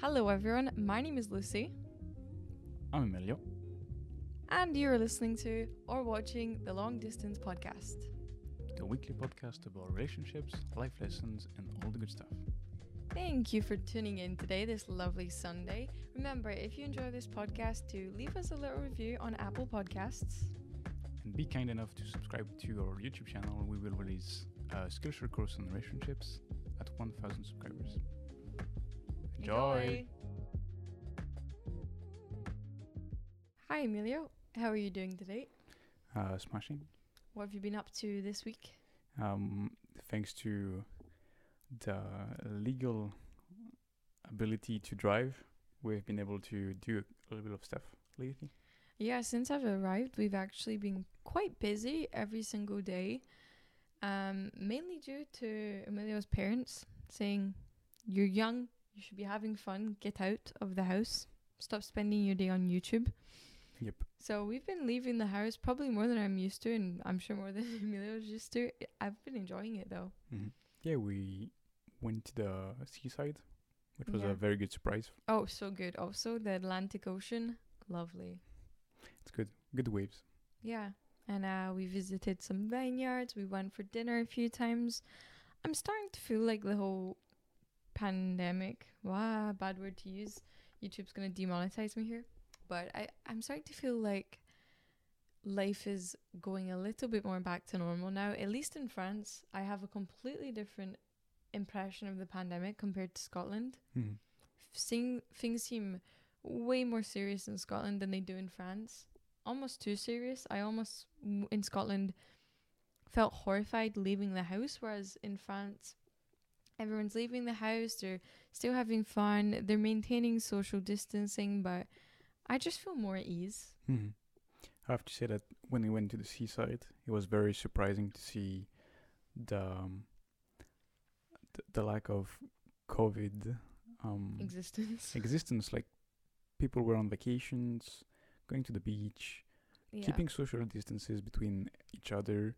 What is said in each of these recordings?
Hello, everyone. My name is Lucy, I'm Emilio. and you're listening to or watching the Long Distance Podcast. the weekly podcast about relationships, life lessons, and all the good stuff. Thank you for tuning in today, this lovely Sunday. Remember, if you enjoy this podcast, to leave us a little review on Apple Podcasts. And be kind enough to subscribe to our YouTube channel. We will release uh, a Skillshare course on relationships at 1,000 subscribers. Enjoy! Hi, Emilio. How are you doing today? Uh, smashing. What have you been up to this week? Um, thanks to the legal ability to drive, we've been able to do a little bit of stuff lately. Yeah, since I've arrived, we've actually been quite busy every single day. Um, mainly due to Emilio's parents saying, You're young, you should be having fun, get out of the house, stop spending your day on YouTube. Yep. So we've been leaving the house probably more than I'm used to, and I'm sure more than Emilio's used to. I've been enjoying it though. hmm Yeah, we went to the seaside, which was Yeah. a very good surprise. Oh, so good. Also, the Atlantic Ocean, lovely. It's good. Good waves. Yeah. And uh, we visited some vineyards. We went for dinner a few times. I'm starting to feel like the whole pandemic. Wow, bad word to use. YouTube's gonna demonetize me here. But I, I'm starting to feel like life is going a little bit more back to normal now. At least in France, I have a completely different impression of the pandemic compared to Scotland. Mhm. Seeing things seem way more serious in Scotland than they do in France. Almost too serious. I almost in Scotland felt horrified leaving the house, whereas in France, everyone's leaving the house. They're still having fun. They're maintaining social distancing, but I just feel more at ease. Mhm. I have to say that when we went to the seaside, it was very surprising to see the um, the, the lack of COVID um, Existence. existence. Like people were on vacations, going to the beach, yeah. keeping social distances between each other,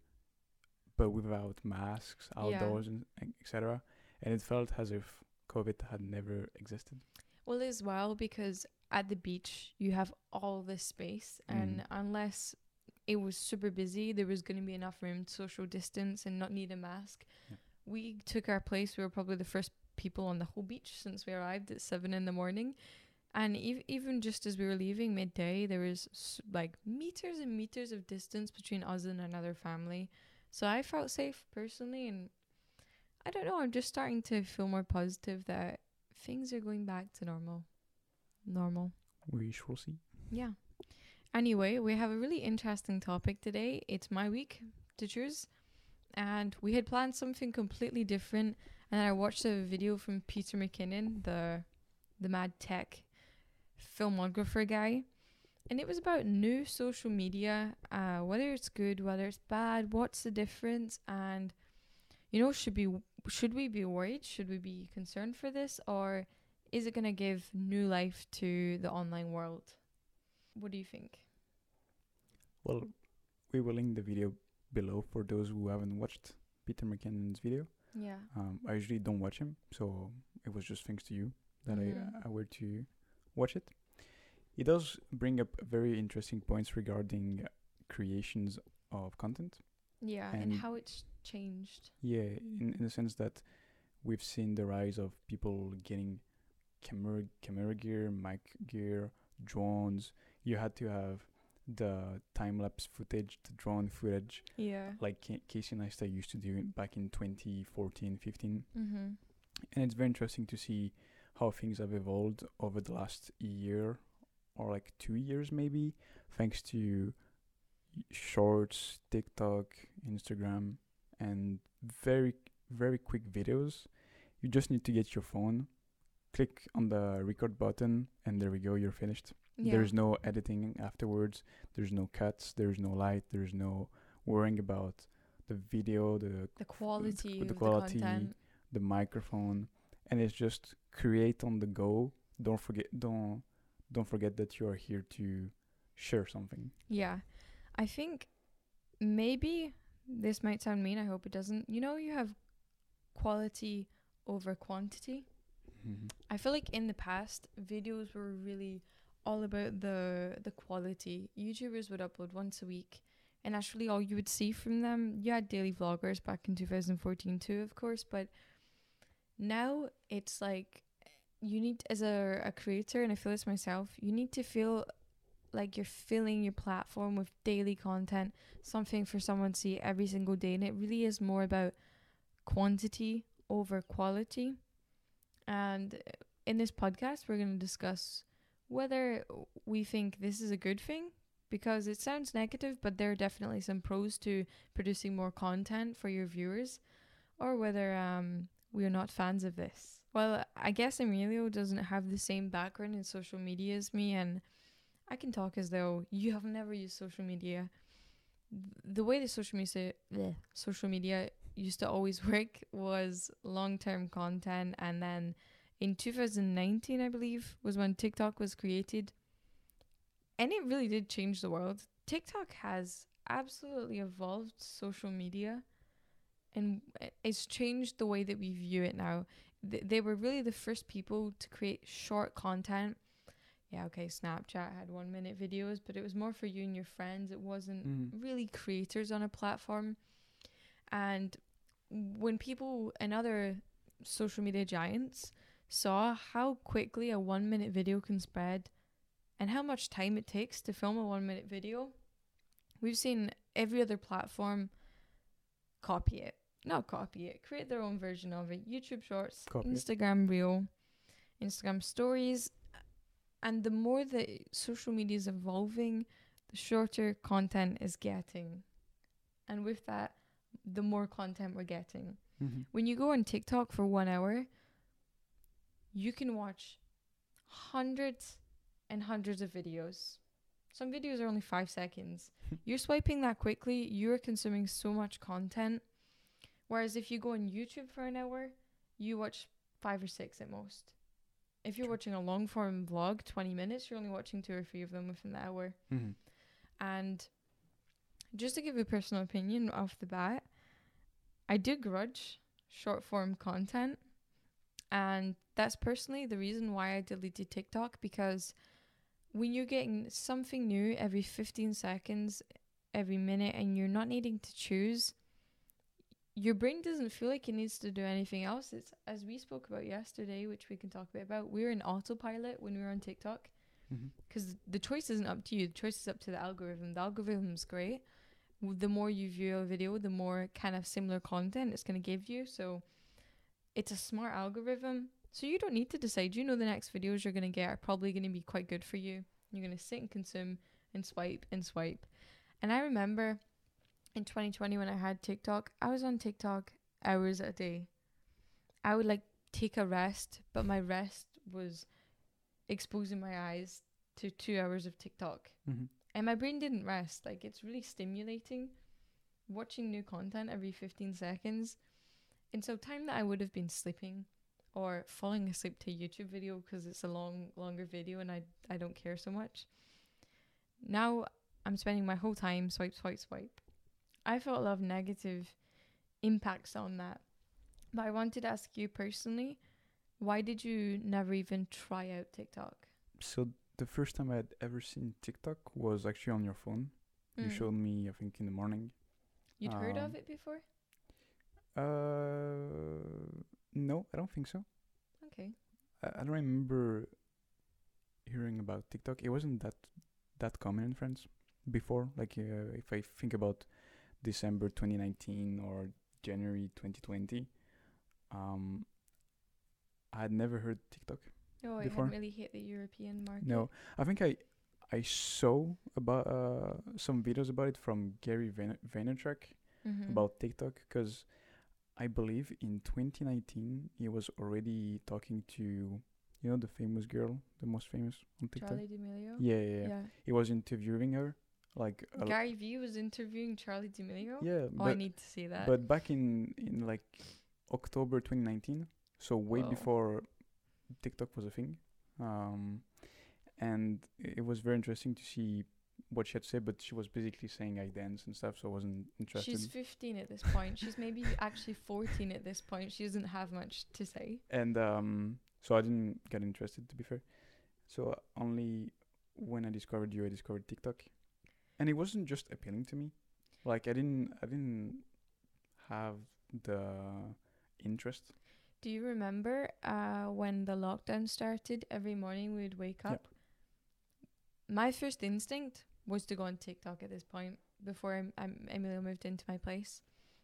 but without masks Yeah. outdoors and etc. And it felt as if COVID had never existed. Well, as well, because at the beach you have all this space, and Mm. unless it was super busy, there was going to be enough room to social distance and not need a mask. Yeah. We took our place. We were probably the first people on the whole beach since we arrived at seven in the morning. And ev- even just as we were leaving midday, there was s- like meters and meters of distance between us and another family. So I felt safe personally, and I don't know. I'm just starting to feel more positive that things are going back to normal. Normal. We shall see. Yeah. Anyway, we have a really interesting topic today. It's my week to choose. And we had planned something completely different. And then I watched a video from Peter McKinnon, the the mad tech filmographer guy. And it was about new social media, uh, whether it's good, whether it's bad, what's the difference, and you know, should be should we be worried? Should we be concerned for this, or is it gonna give new life to the online world? What do you think? Well, we will link the video below for those who haven't watched Peter McKinnon's video. Yeah. Um, I usually don't watch him, so it was just thanks to you that Mhm. I, I were to watch it. It does bring up very interesting points regarding creations of content. Yeah, and, And- how it's changed. Yeah, in, in the sense that we've seen the rise of people getting camera camera gear, mic gear, drones. You had to have the time lapse footage, the drone footage, Yeah. like Ca- Casey Neistat used to do it back in 2014, 15. Mhm. And it's very interesting to see how things have evolved over the last year or like two years, maybe, thanks to shorts, TikTok, Instagram, and very, very quick videos. You just need to get your phone, click on the record button, and there we go, you're finished. Yeah. There's no editing afterwards, there's no cuts, there's no light, there's no worrying about the video, the the quality the of quality, the content. the microphone and it's just create on the go don't forget don't don't forget that you are here to share something Yeah. I think maybe this might sound mean, I hope it doesn't. You know you have quality over quantity. Mhm. I feel like in the past, videos were really all about the the quality. YouTubers would upload once a week, and actually, all you would see from them. You had daily vloggers back in 2014 too, of course, but now it's like you need as a a creator, and I feel this myself. You need to feel like you're filling your platform with daily content, something for someone to see every single day, and it really is more about quantity over quality. And uh, in this podcast, we're going to discuss whether we think this is a good thing because it sounds negative, but there are definitely some pros to producing more content for your viewers, or whether um, we are not fans of this. Well, I guess Emilio doesn't have the same background in social media as me, and I can talk as though you have never used social media. The way the social media, social media used to always work was long term content, and then in 2019, I believe, was when TikTok was created. And it really did change the world. TikTok has absolutely evolved social media and it's changed the way that we view it now. Th- they were really the first people to create short content. Yeah, okay, Snapchat had one minute videos, but it was more for you and your friends. It wasn't Mhm. really creators on a platform. And when people and other social media giants saw how quickly a one minute video can spread and how much time it takes to film a one minute video, we've seen every other platform copy it. Not copy it, create their own version of it. YouTube Shorts, Copy it. Instagram Reel, Instagram Stories. And the more that social media is evolving, the shorter content is getting. And with that, the more content we're getting. Mhm. When you go on TikTok for one hour, you can watch hundreds and hundreds of videos. Some videos are only five seconds. you're swiping that quickly, you're consuming so much content. Whereas if you go on YouTube for an hour, you watch five or six at most. If you're watching a long form vlog, 20 minutes, you're only watching two or three of them within the hour. Mhm. And just to give a personal opinion off the bat, I do grudge short form content. And that's personally the reason why I deleted TikTok because when you're getting something new every 15 seconds, every minute, and you're not needing to choose, your brain doesn't feel like it needs to do anything else. It's as we spoke about yesterday, which we can talk a bit about. We were in autopilot when we were on TikTok mm-hmm. because the choice isn't up to you. The choice is up to the algorithm. The algorithm's great. The more you view a video, the more kind of similar content it's going to give you. So it's a smart algorithm. So you don't need to decide. You know the next videos you're going to get are probably going to be quite good for you. You're going to sit and consume and swipe and swipe. And I remember in 2020 when I had TikTok, I was on TikTok hours a day. I would like take a rest, but my rest was exposing my eyes to two hours of TikTok. Mhm. And my brain didn't rest. Like it's really stimulating watching new content every 15 seconds. And so time that I would have been sleeping or falling asleep to a YouTube video because it's a long longer video and I I don't care so much. Now I'm spending my whole time swipe swipe swipe. I felt a lot of negative impacts on that. But I wanted to ask you personally, why did you never even try out TikTok? So the first time I had ever seen TikTok was actually on your phone. You Mm. showed me, I think, in the morning. You'd heard of um, it before? Uh, no, I don't think so. Okay. I, I don't remember hearing about TikTok. It wasn't that that common in France before. Like uh, if I think about December 2019 or January 2020, um, I had never heard TikTok. No, it Before? hadn't really hit the European market. No, I think I I saw about uh, some videos about it from Gary Vayner- Vaynerchuk Mhm. about TikTok because I believe in 2019 he was already talking to you know the famous girl, the most famous on TikTok. Charli D'Amelio. Yeah, yeah, yeah. He was interviewing her, like Gary Vee was interviewing Charli D'Amelio. yeah, Oh, I need to see that. but back in in like October 2019, so way Whoa. before TikTok was a thing. Um, and it was very interesting to see what she had to say, but she was basically saying I dance and stuff, so I wasn't interested. She's 15 at this point. She's maybe actually 14 at this point. She doesn't have much to say. and um, So I didn't get interested to be fair. So only when I discovered you, I discovered TikTok, and it wasn't just appealing to me. Like I didn't, I didn't have the interest. Do you remember uh, when the lockdown started? Every morning we would wake up. My first instinct was to go on TikTok at this point before I'm, I'm, Emilio moved into my place.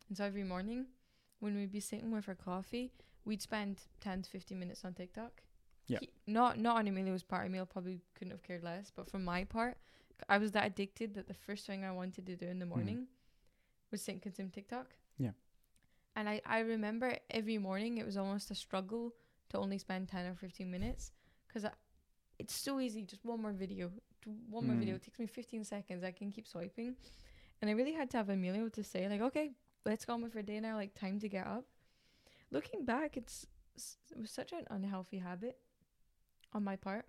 And so every morning when we'd be sitting with our coffee, we'd spend 10 to 15 minutes on TikTok. Yeah. He- not not on Emilio's part. Emilio probably couldn't have cared less. But from my part, I was that addicted that the first thing I wanted to do in the morning was sit and consume TikTok. Yeah. And I, I remember every morning it was almost a struggle to only spend 10 or 15 minutes because it's so easy. Just one more video. One more video. Mm. It takes me 15 seconds. I can keep swiping. And I really had to have Emilio to say, like, okay, let's go on with our day now. Like, time to get up. Looking back, it's it was such an unhealthy habit on my part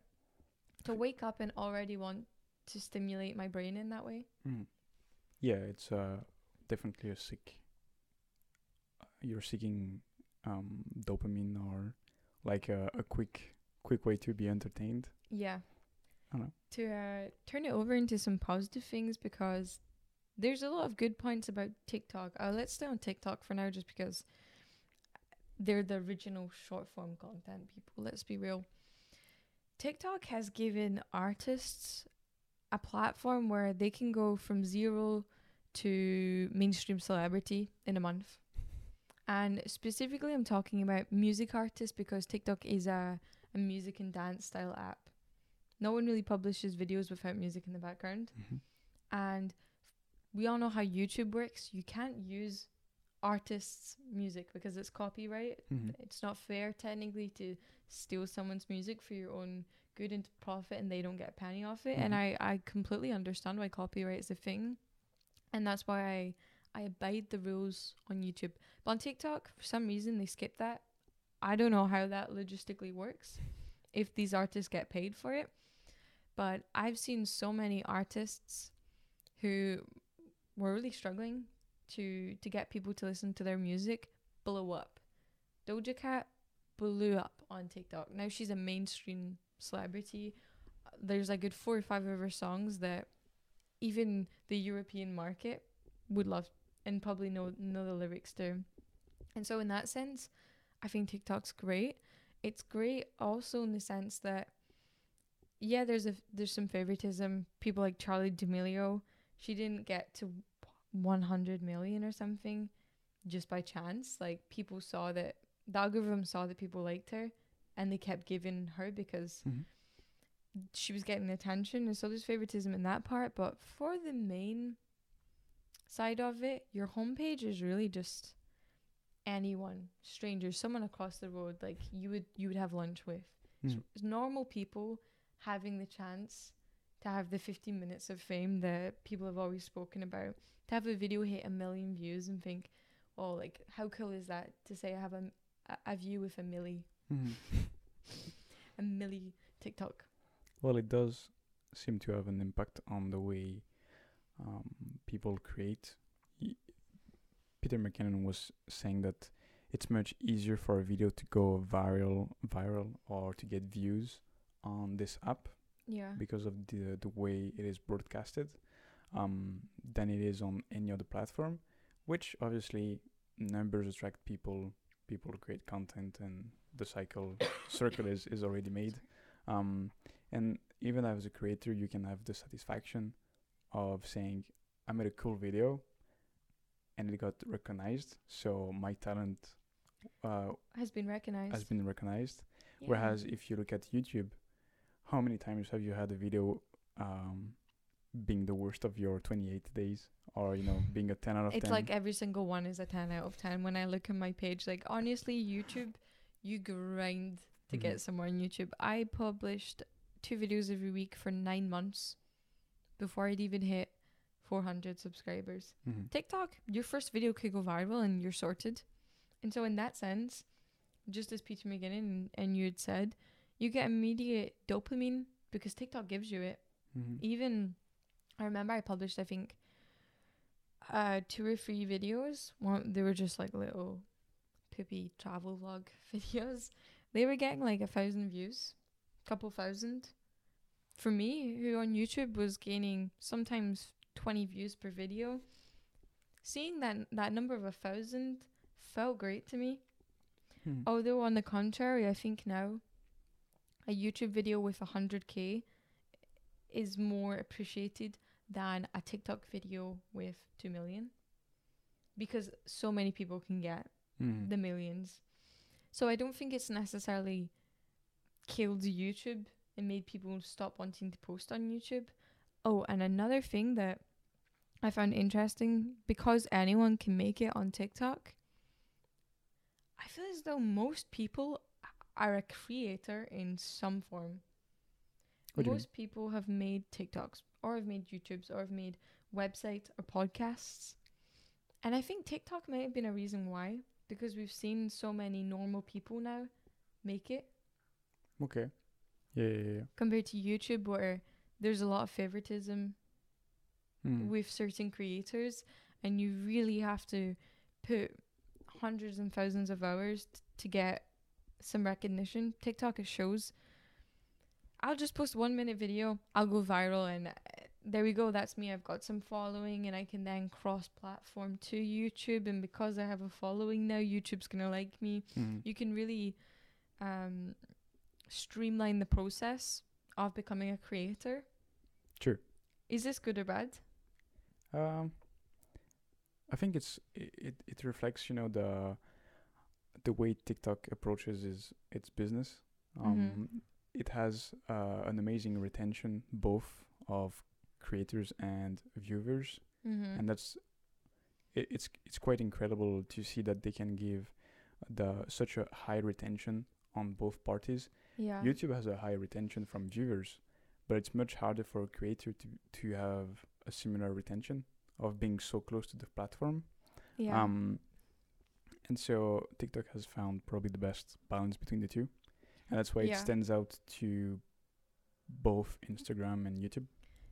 to wake up and already want to stimulate my brain in that way. Mm. Yeah, it's uh, definitely a sick. uh, You're seeking um, dopamine or like a, a quick quick way to be entertained. Yeah. I don't know. To uh, turn it over into some positive things because there's a lot of good points about TikTok. Uh, let's stay on TikTok for now just because they're the original short form content people. Let's be real. TikTok has given artists a platform where they can go from zero to mainstream celebrity in a month. And specifically, I'm talking about music artists because TikTok is a, a music and dance style app. No one really publishes videos without music in the background. And we all know how YouTube works. You can't use artists' music because it's copyright. Mhm. It's not fair technically to steal someone's music for your own good and profit and they don't get a penny off it. And Mhm. I, I completely understand why copyright is a thing. And that's why I, I abide the rules on YouTube. But on TikTok, for some reason, they skip that. I don't know how that logistically works if these artists get paid for it. But I've seen so many artists who were really struggling to to get people to listen to their music blow up. Doja Cat blew up on TikTok. Now she's a mainstream celebrity. There's a good four or five of her songs that even the European market would love and probably know know the lyrics to. And so in that sense, I think TikTok's great. It's great also in the sense that yeah, there's a there's some favoritism. People like Charli D'Amelio, she didn't get to 100 million or something just by chance. Like people saw that the algorithm saw that people liked her, and they kept giving her because Mhm. she was getting attention. And so there's favoritism in that part. But for the main side of it, your homepage is really just anyone, strangers, someone across the road, like you would you would have lunch with. It's- Mm. It's normal people having the chance to have the 15 minutes of fame that people have always spoken about. To have a video hit a million views and think, oh, like how cool is that to say I have a a, a view with a milli, Mhm. a milli TikTok. Well, it does seem to have an impact on the way um, people create. Peter McKinnon was saying that it's much easier for a video to go viral, viral, or to get views on this app Yeah. because of the the way it is broadcasted um, than it is on any other platform. Which obviously numbers attract people. People create content, and the cycle circle is is already made. Um, and even as a creator, you can have the satisfaction of saying, "I made a cool video, and it got recognized, so my talent uh, Has been recognized. has been recognized." Yeah. Whereas if you look at YouTube, how many times have you had a video um, being the worst of your 28 days, or you know, being a 10 out of it's 10? like every single one is a 10 out of 10 when I look at my page. Like, honestly, YouTube, you grind to Mhm. get somewhere on YouTube. I published two videos every week for nine months before I'd even hit 400 subscribers. Mhm. TikTok, your first video could go viral and you're sorted. And so, in that sense, just as Peter McKinnon and, and you had said, you get immediate dopamine because TikTok gives you it. Mhm. Even, I remember I published, I think, uh, two or three videos. One, they were just like little poopy travel vlog videos. they were getting like a thousand views, couple thousand. For me, who on YouTube was gaining sometimes 20 views per video, seeing that that number of a thousand felt great to me. Hmm. Although on the contrary, I think now a YouTube video with 100k is more appreciated than a TikTok video with 2 million because so many people can get Mhm. the millions. So I don't think it's necessarily killed YouTube and made people stop wanting to post on YouTube. Oh, and another thing that I found interesting because anyone can make it on TikTok, I feel as though most people are a creator in some form. What do you mean? most people have made TikToks or I've made YouTubes or I've made websites or podcasts. And I think TikTok may have been a reason why, because we've seen so many normal people now make it Okay. Yeah, yeah, yeah. compared to YouTube where there's a lot of favoritism Mm. with certain creators and you really have to put hundreds and thousands of hours t- to get some recognition. TikTok it shows. I'll just post one minute video, I'll go viral, and there we go. That's me. I've got some following, and I can then cross platform to YouTube. And because I have a following now, YouTube's gonna like me. Mm. You can really um, streamline the process of becoming a creator. Sure. Is this good or bad? Um, I think it's it it reflects you know the the way TikTok approaches is its business. Um, Mhm. it has uh, an amazing retention both of creators and viewers, Mm-hmm. and that's it, it's it's quite incredible to see that they can give the such a high retention on both parties. yeah. YouTube has a high retention from viewers, but it's much harder for a creator to to have a similar retention of being so close to the platform. yeah. Um, and so TikTok has found probably the best balance between the two, and that's why Yeah. it stands out to both Instagram and YouTube.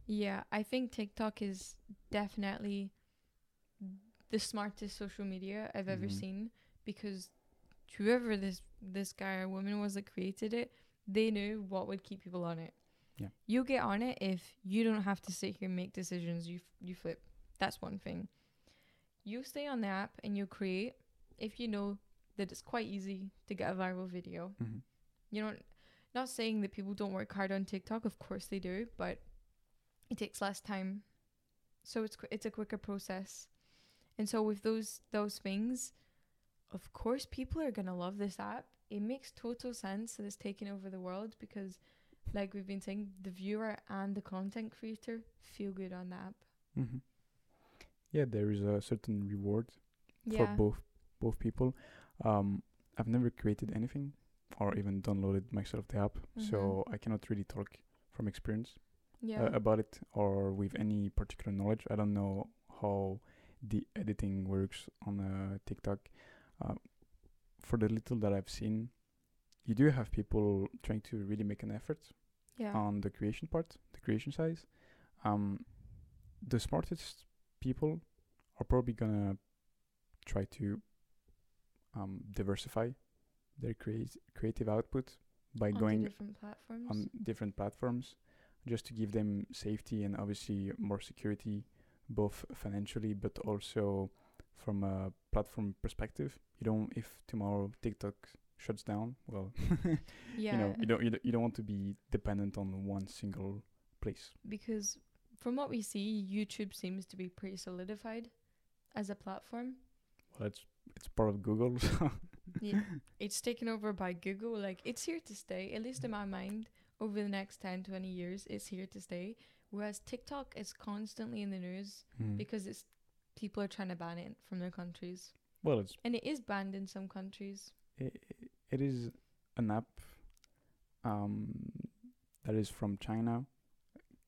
Yeah, I think TikTok is definitely the smartest social media I've ever Mhm. seen because whoever this this guy or woman was that created it, they knew what would keep people on it. Yeah. You get on it if you don't have to sit here and make decisions. You f- you flip. That's one thing. You stay on the app and you create if you know that it's quite easy to get a viral video. Mm-hmm. You know, not saying that people don't work hard on TikTok. Of course they do, but it takes less time, so it's qu- it's a quicker process. And so with those those things, of course, people are gonna love this app. It makes total sense that it's taking over the world because, like we've been saying, the viewer and the content creator feel good on the app. Mm-hmm. Yeah, there is a certain reward for both both people. Um, I've never created anything or even downloaded myself the app, so I cannot really talk from experience yeah, uh, about it or with any particular knowledge. I don't know how the editing works on uh, TikTok. Uh, for the little that I've seen, you do have people trying to really make an effort yeah, on the creation part, the creation size. Um, the smartest people are probably gonna try to um, diversify their creat- creative output by onto going different platforms. on different platforms just to give them safety and obviously more security both financially but also from a platform perspective you don't if tomorrow tiktok shuts down well yeah, you know you don't, you don't you don't want to be dependent on one single place because from what we see, YouTube seems to be pretty solidified as a platform. well it's it's part of google so Yeah, it's taken over by Google. Like it's here to stay, at least in my mind. Over the next 10, 20 years, it's here to stay. Whereas TikTok is constantly in the news Mm. because it's people are trying to ban it from their countries, well it's and it is banned in some countries. it, it is an app um, that is from China,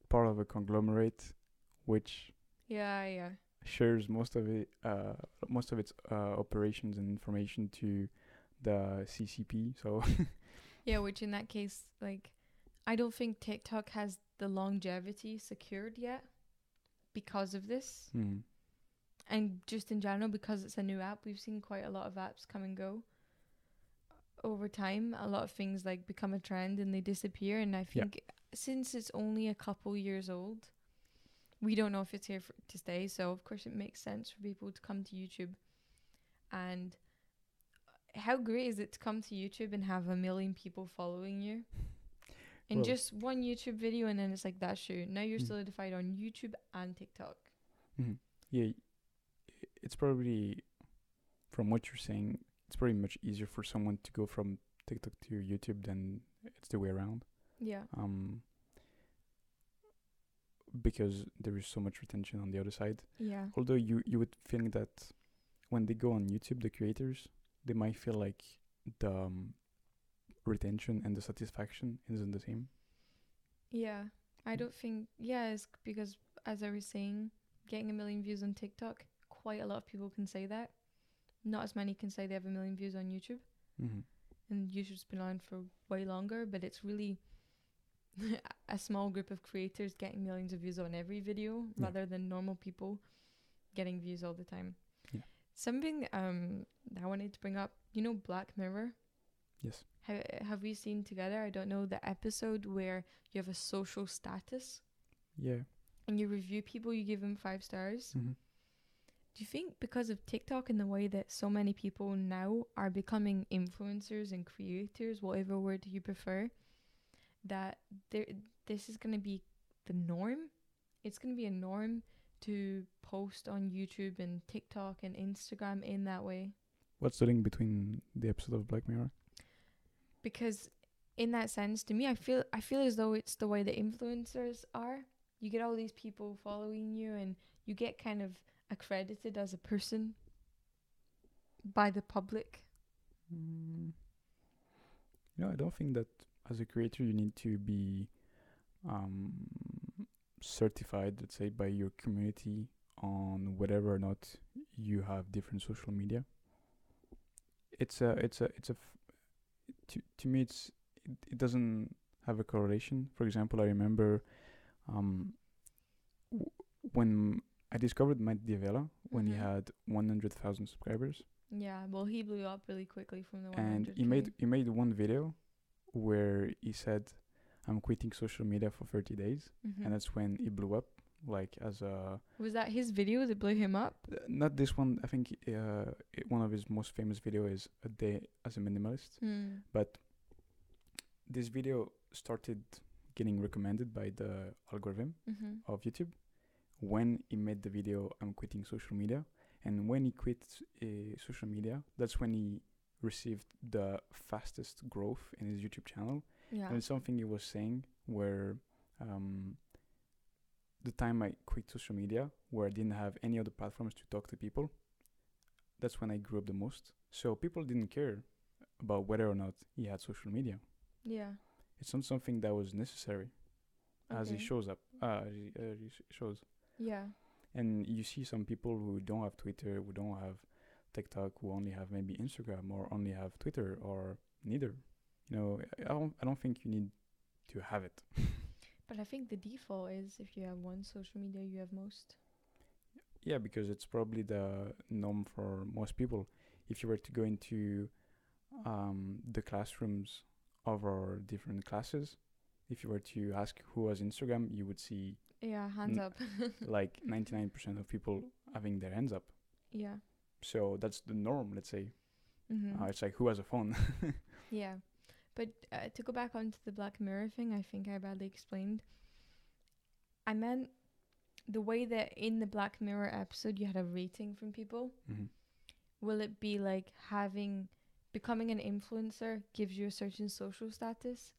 part of a conglomerate, which Yeah, yeah, shares most of it, uh, most of its uh, operations and information to the CCP. So yeah. Which in that case, like, I don't think TikTok has the longevity secured yet because of this. mm, and just in general because it's a new app we've seen quite a lot of apps come and go. Over time a lot of things like become a trend and they disappear. And I Yeah. think since it's only a couple years old we don't know if it's here for, to stay. So of course it makes sense for people to come to YouTube. And how great is it to come to YouTube and have a million people following you in just one YouTube video and then it's like that's you now you're Mm. solidified on YouTube and TikTok Mhm. Yeah, it's probably from what you're saying, it's probably much easier for someone to go from TikTok to YouTube than it's the way around. yeah Um, because there is so much retention on the other side. yeah Although you you would think that when they go on YouTube, the creators they might feel like the um, retention and the satisfaction isn't the same. Yeah, I Mm. don't think. Yeah, it's because as I was saying, getting a million views on TikTok, quite a lot of people can say that. Not as many can say they have a million views on YouTube, Mm-hmm. and YouTube's been on for way longer. But it's really a small group of creators getting millions of views on every video, Yeah. rather than normal people getting views all the time. Yeah. Something um that I wanted to bring up, you know, Black Mirror. Yes. Ha- have we seen together? I don't know the episode where you have a social status Yeah. and you review people, you give them five stars. Mm-hmm. Do you think because of TikTok and the way that so many people now are becoming influencers and creators, whatever word you prefer, that there this is gonna be the norm? It's gonna be a norm to post on YouTube and TikTok and Instagram in that way. What's the link between the episode of Black Mirror? Because in that sense to me i feel i feel as though it's the way the influencers are you get all these people following you and you get kind of accredited as a person by the public Mm. Know, I don't think that as a creator you need to be um, certified, let's say, by your community on whether or not you have different social media. It's a, it's a, it's a. F- to to me, it's it, it doesn't have a correlation. For example, I remember, um, w- when I discovered Matt D'Avella when he Mhm. had one hundred thousand subscribers yeah well he blew up really quickly from the 100 and he made he made one video where he said i'm quitting social media for 30 days Mm-hmm. and that's when he blew up like as a was that his video that blew him up? Uh, not this one. I think uh it, one of his most famous video is a day as a minimalist. Mm. but this video started getting recommended by the algorithm mm-hmm. of youtube when he made the video i'm quitting social media. And when he quit uh, social media that's when he received the fastest growth in his youtube channel. Yeah. And it's something he was saying where um, the time I quit social media, where I didn't have any other platforms to talk to people, that's when I grew up the most. So people didn't care about whether or not he had social media. yeah It's not something that was necessary, as he shows up, uh, as he, he shows. yeah And you see some people who don't have Twitter, who don't have TikTok, who only have maybe Instagram or only have Twitter or neither. You know, I don't, I don't think you need to have it. but i think the default is if you have one social media you have most Yeah, because it's probably the norm for most people. If you were to go into um, the classrooms of our different classes, if you were to ask who has Instagram, you would see yeah hands N- up like 99% of people having their hands up. yeah So that's the norm, let's say. mm-hmm. Uh, it's like who has a phone? Yeah, but uh, to go back onto the Black Mirror thing, I think I badly explained. I meant the way that in the Black Mirror episode you had a rating from people. mm-hmm. Will it be like having becoming an influencer gives you a certain social status,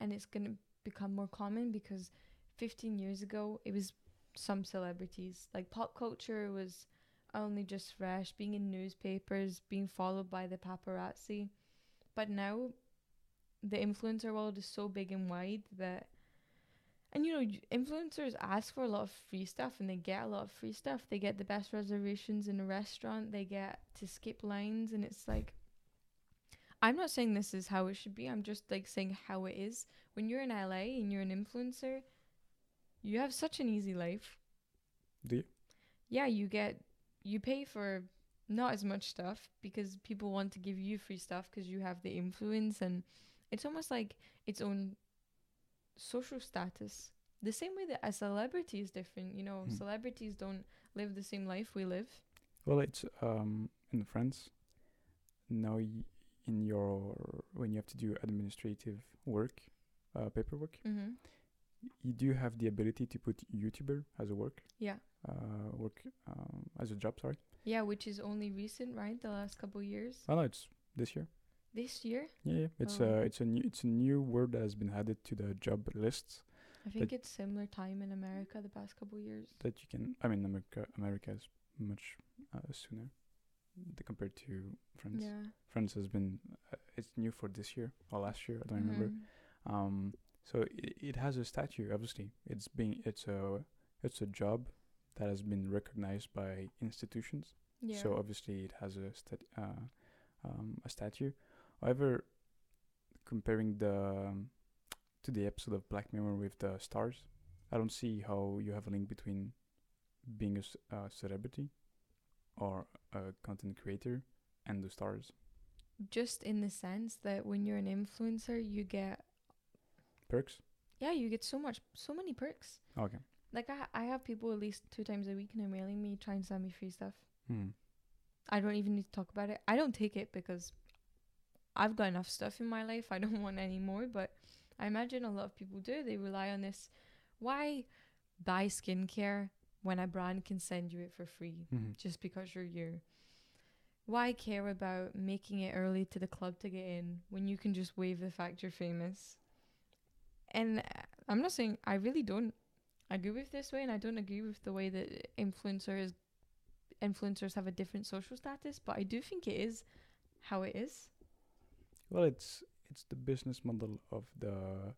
and it's gonna become more common because 15 years ago it was some celebrities like pop culture was only just fresh being in newspapers being followed by the paparazzi but now the influencer world is so big and wide that and you know influencers ask for a lot of free stuff and they get a lot of free stuff. They get the best reservations in a restaurant. They get to skip lines and it's like i'm not saying this is how it should be. I'm just like saying how it is. When you're in la and you're an influencer you have such an easy life. Do you? yeah you get you pay for not as much stuff because people want to give you free stuff because you have the influence and it's almost like its own social status. The same way that a celebrity is different, you know, Hmm. celebrities don't live the same life we live. Well, it's um in France. Now, in your when you have to do administrative work, uh, paperwork, Mm-hmm. you do have the ability to put YouTuber as a work, Yeah. uh, work um, as a job. Sorry. Yeah, which is only recent, right? The last couple years. Oh no, it's this year. This year, Yeah, yeah. It's Oh. uh, it's a new it's a new word that has been added to the job lists I think it's similar time in America the past couple years. that you can. I mean, America America is much uh, sooner compared to France. Yeah. France has been uh, it's new for this year or last year. I don't remember. Mhm. Um, so it, it has a statue. Obviously, it's being it's a it's a job that has been recognized by institutions. Yeah. So obviously it has a stat uh, um, a statue. However, comparing the um, to the episode of Black Mirror with the stars, I don't see how you have a link between being a uh, celebrity or a content creator and the stars. just in the sense that when you're an influencer, you get Perks. yeah, you get so much, so many perks. Okay. Like I, I have people at least two times a week and they're mailing me trying to send me free stuff. Hmm. I don't even need to talk about it. I don't take it because I've got enough stuff in my life. I don't want any more. But I imagine a lot of people do. They rely on this. Why buy skincare when a brand can send you it for free hmm just because you're you? Why care about making it early to the club to get in when you can just wave the fact you're famous? And uh, I'm not saying I really don't agree with this way, and I don't agree with the way that influencers influencers have a different social status, but I do think it is how it is. Well, it's it's the business model of the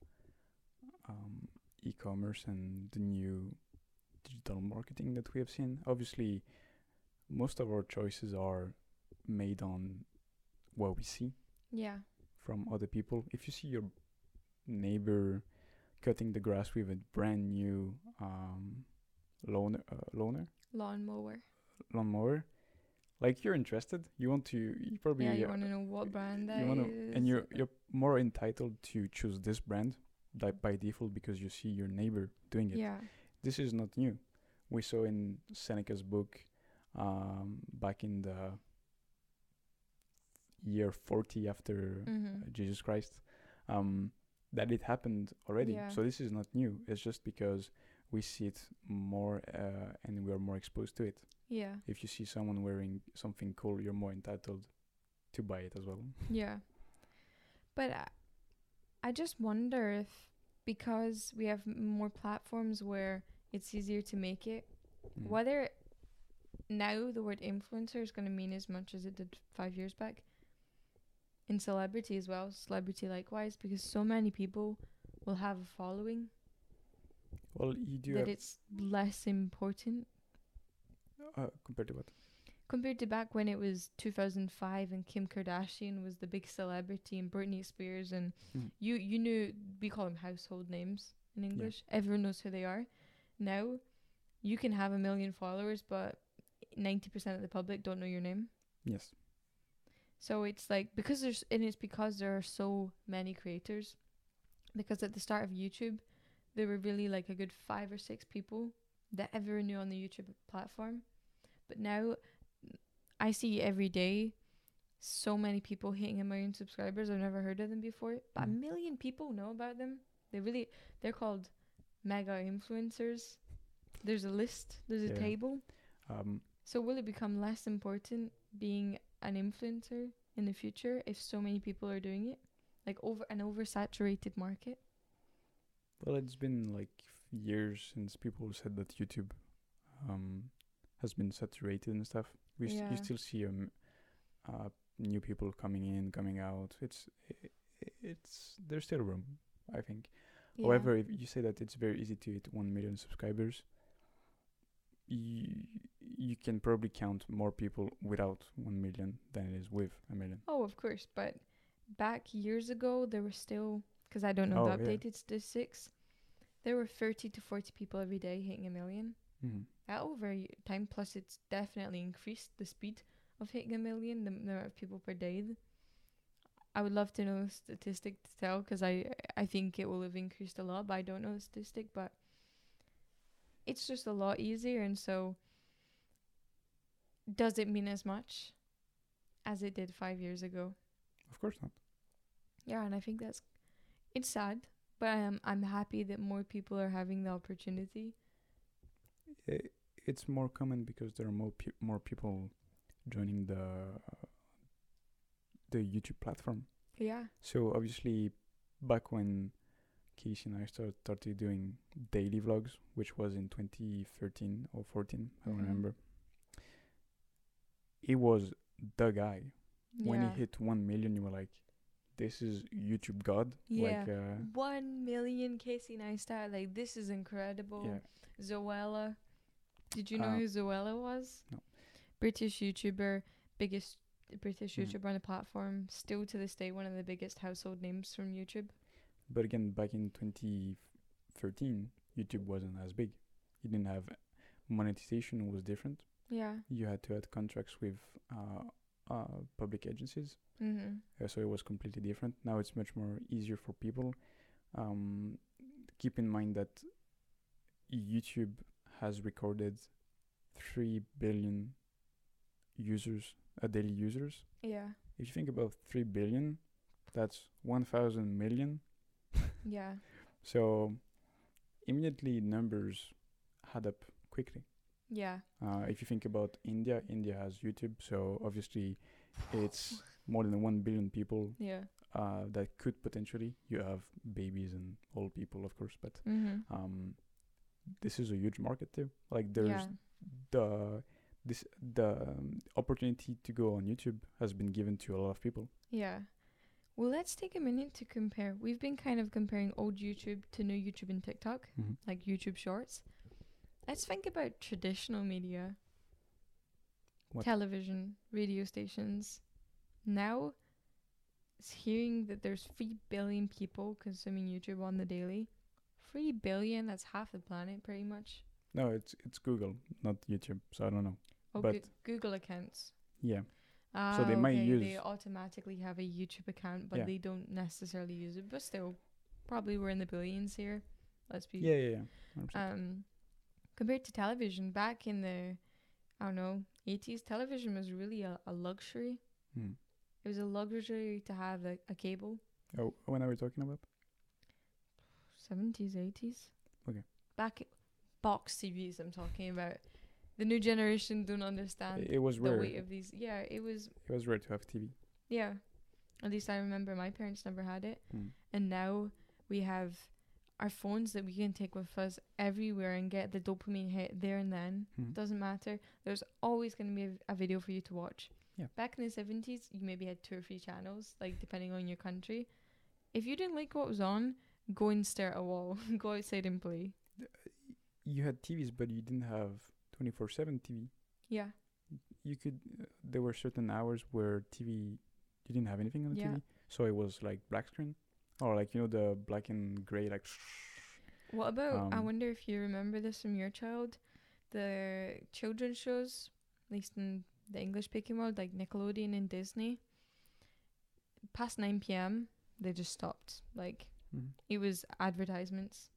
um, e-commerce and the new digital marketing that we have seen. Obviously, most of our choices are made on what we see Yeah. from other people. If you see your neighbor cutting the grass with a brand new um, loaner, uh, loaner, Lawnmower. lawnmower, like you're interested, you want to, you probably Yeah, you uh, want to know what brand that you wanna, is. and you're you're more entitled to choose this brand di- by default because you see your neighbor doing it. Yeah. This is not new. We saw in Seneca's book um, back in the year 40 after Mhm. Jesus Christ um, that it happened already. Yeah. So this is not new. It's just because we see it more uh, and we are more exposed to it. Yeah. If you see someone wearing something cool, you're more entitled to buy it as well. Yeah. But I, I just wonder if because we have more platforms where it's easier to make it, Mm. whether now the word influencer is going to mean as much as it did five years back. In celebrity as well, celebrity likewise, because so many people will have a following Well, you do that have it's less important uh, compared to what? compared to back when it was 2005 and Kim Kardashian was the big celebrity and Britney Spears and Mhm. you you knew we call them household names in English. Everyone knows who they are. Now, you can have a million followers, but 90% of the public don't know your name. Yes. So it's like because there's and it's because there are so many creators. Because at the start of YouTube, there were really like a good five or six people that everyone knew on the YouTube platform. But now I see every day so many people hitting a million subscribers. I've never heard of them before. But a Mm. million people know about them. They really they're called mega influencers. There's a list, there's a Yeah. table. Um, So will it become less important being an influencer in the future if so many people are doing it? Like over an oversaturated market? Well, it's been like years since people said that YouTube um, has been saturated and stuff. We st- Yeah. you still see um, uh, new people coming in, coming out. It's i- i- it's there's still room, I think. Yeah. However, if you say that it's very easy to hit one million subscribers, you you can probably count more people without one million than it is with a million. Oh, of course, but back years ago there were still because I don't know the Oh, yeah. updated statistics. There were 30 to 40 people every day hitting a million. Mm-hmm. That over time plus it's definitely increased the speed of hitting a million, the number of people per day. I would love to know a statistic to tell because I I think it will have increased a lot, but I don't know the statistic. But it's just a lot easier, and so does it mean as much as it did five years ago? Of course not. Yeah, and I think that's it's sad, but I'm I'm happy that more people are having the opportunity. It's more common because there are more pe- more people joining the the YouTube platform. Yeah. So obviously, back when Casey and I started, started doing daily vlogs, which was in 2013 or 14, I don't Mhm. remember. He was the guy. When he hit 1 million, you were like, this is YouTube God. Yeah. Like, uh, One million Casey Neistat, like this is incredible. yeah. Zoella. Did you know Uh, who Zoella was? no. British YouTuber, biggest British Mhm. YouTuber on the platform, still to this day one of the biggest household names from YouTube. But again, back in 2013, YouTube wasn't as big. You didn't have monetization was different. Yeah. You had to have contracts with uh, uh, public agencies. Mhm. Uh, so it was completely different. Now it's much more easier for people. Um, keep in mind that YouTube has recorded three billion users, uh, daily users. Yeah. If you think about three billion, that's one thousand million. Yeah. So immediately numbers add up quickly. Yeah. Uh, if you think about India, India has YouTube, so obviously it's more than one billion people Yeah. uh, that could potentially. You have babies and old people, of course, but Mhm. um, this is a huge market too. Like there's yeah. the this the um, opportunity to go on YouTube has been given to a lot of people. Yeah. Well, let's take a minute to compare. We've been kind of comparing old YouTube to new YouTube and TikTok, Mm-hmm. like YouTube Shorts. Let's think about traditional media, What? television, radio stations. Now, s- hearing that there's 3 billion people consuming YouTube on the daily. 3 billion, that's half the planet pretty much. No, it's it's Google, not YouTube. So I don't know. Oh, But- Goo- Google accounts. Yeah, Ah, they might okay, They automatically have a YouTube account, but Yeah. they don't necessarily use it. But still, probably we're in the billions here. Let's be. yeah, yeah, yeah. 100%. Um, compared to television, back in the, I don't know, eighties, television was really a, a luxury. Hmm. It was a luxury to have a, a cable. Oh, when are we talking about? Seventies, eighties. Okay. Back, box TVs. I'm talking about. The new generation don't understand it was rare. the weight of these. Yeah, it was. It was rare to have TV. Yeah, at least I remember my parents never had it. Hmm. and now we have our phones that we can take with us everywhere and get the dopamine hit there and then Mhm. doesn't matter there's always going to be a, a video for you to watch Yeah. back in the 70s you maybe had two or three channels like depending on your country if you didn't like what was on go and stare at a wall go outside and play You had TVs, but you didn't have 24/7 TV. yeah You could. Uh, there were certain hours where TV. You didn't have anything on the Yeah. TV, so it was like black screen, or like you know the black and gray like. what about i Um, wonder if you remember this from your child the children's shows at least in the english speaking world like nickelodeon and disney past 9 p.m they just stopped like Mhm. it was advertisements